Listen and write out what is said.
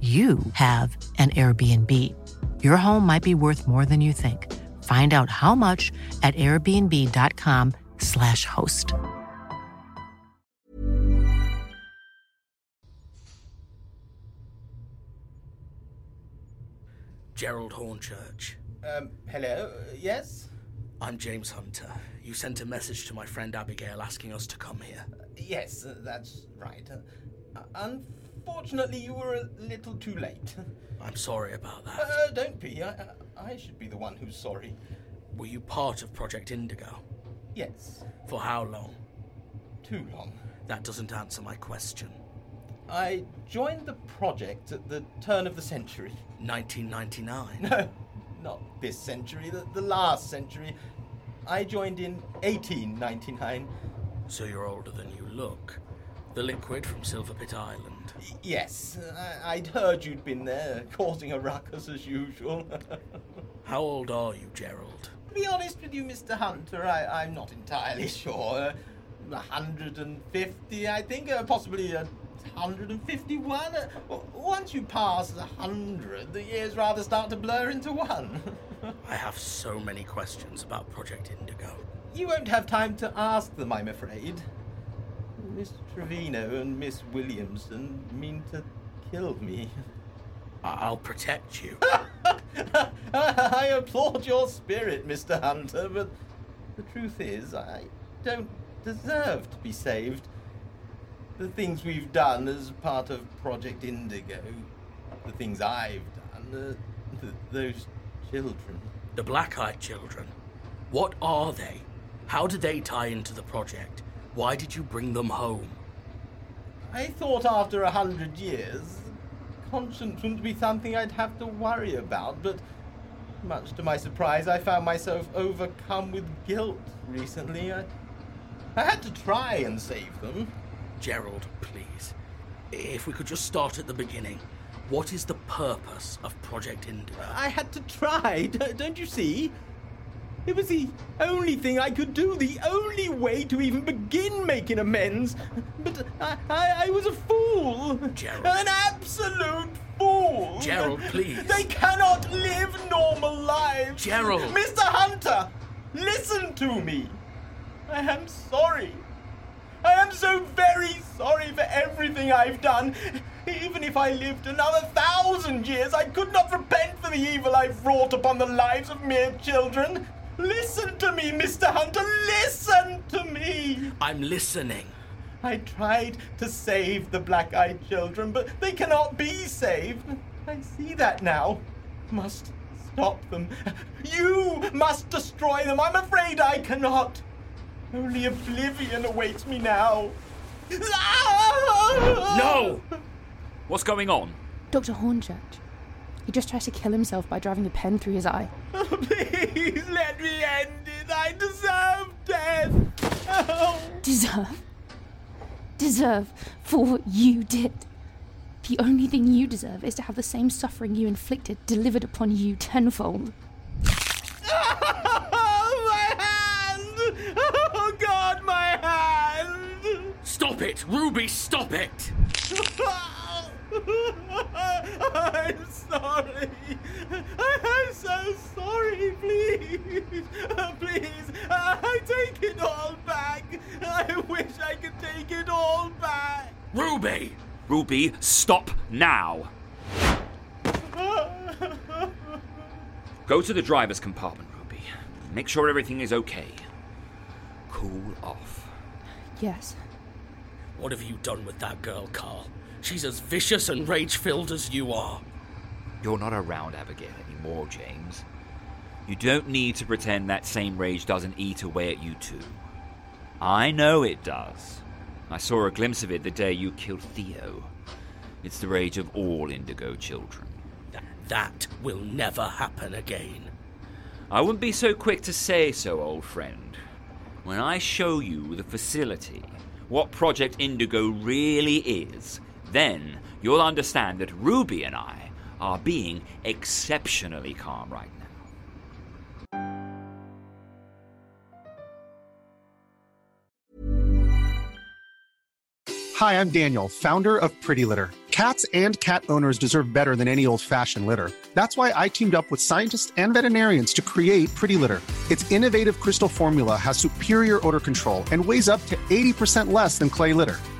you have an Airbnb. Your home might be worth more than you think. Find out how much at airbnb.com/slash host. Gerald Hornchurch. Um, hello? Uh, yes? I'm James Hunter. You sent a message to my friend Abigail asking us to come here. Yes, uh, that's right. Uh, unfortunately, you were a little too late. I'm sorry about that. Uh, don't be. I, I should be the one who's sorry. Were you part of Project Indigo? Yes. For how long? Too long. That doesn't answer my question. I joined the project at the turn of the century. 1999? No, not this century, the, the last century. I joined in 1899. So you're older than you look. The liquid from Silverpit Island. Yes, I- I'd heard you'd been there, causing a ruckus as usual. How old are you, Gerald? to be honest with you, Mr. Hunter, I- I'm not entirely sure. Uh, 150, I think, uh, possibly uh, 151. Uh, once you pass 100, the years rather start to blur into one. I have so many questions about Project Indigo. you won't have time to ask them, I'm afraid. Miss Trevino and Miss Williamson mean to kill me. I'll protect you. I applaud your spirit, Mr. Hunter, but the truth is, I don't deserve to be saved. The things we've done as part of Project Indigo, the things I've done, uh, th- those children. the Black Eyed Children. What are they? How do they tie into the project? Why did you bring them home? I thought after a hundred years, conscience wouldn't be something I'd have to worry about, but much to my surprise, I found myself overcome with guilt recently. I, I had to try and save them. Gerald, please. If we could just start at the beginning. What is the purpose of Project Indigo? I had to try, don't you see? It was the only thing I could do, the only way to even begin making amends. But I, I, I was a fool. Gerald. An absolute fool. Gerald, please. They cannot live normal lives. Gerald. Mr. Hunter, listen to me. I am sorry. I am so very sorry for everything I've done. Even if I lived another thousand years, I could not repent for the evil I've wrought upon the lives of mere children. Listen to me, Mr. Hunter, listen to me. I'm listening. I tried to save the black eyed children, but they cannot be saved. I see that now. Must stop them. You must destroy them. I'm afraid I cannot. Only oblivion awaits me now. No! What's going on? Dr. Hornchurch. He just tries to kill himself by driving a pen through his eye. Oh, Please let me end it. I deserve death. Oh. Deserve? Deserve for what you did. The only thing you deserve is to have the same suffering you inflicted delivered upon you tenfold. Oh, my hand! Oh God, my hand! Stop it! Ruby, stop it! I'm sorry. I'm so sorry. Please, please. I take it all back. I wish I could take it all back. Ruby! Ruby, stop now! Go to the driver's compartment, Ruby. Make sure everything is okay. Cool off. Yes. What have you done with that girl, Carl? She's as vicious and rage filled as you are. You're not around Abigail anymore, James. You don't need to pretend that same rage doesn't eat away at you, too. I know it does. I saw a glimpse of it the day you killed Theo. It's the rage of all Indigo children. Th- that will never happen again. I wouldn't be so quick to say so, old friend. When I show you the facility, what Project Indigo really is, then you'll understand that Ruby and I are being exceptionally calm right now. Hi, I'm Daniel, founder of Pretty Litter. Cats and cat owners deserve better than any old fashioned litter. That's why I teamed up with scientists and veterinarians to create Pretty Litter. Its innovative crystal formula has superior odor control and weighs up to 80% less than clay litter.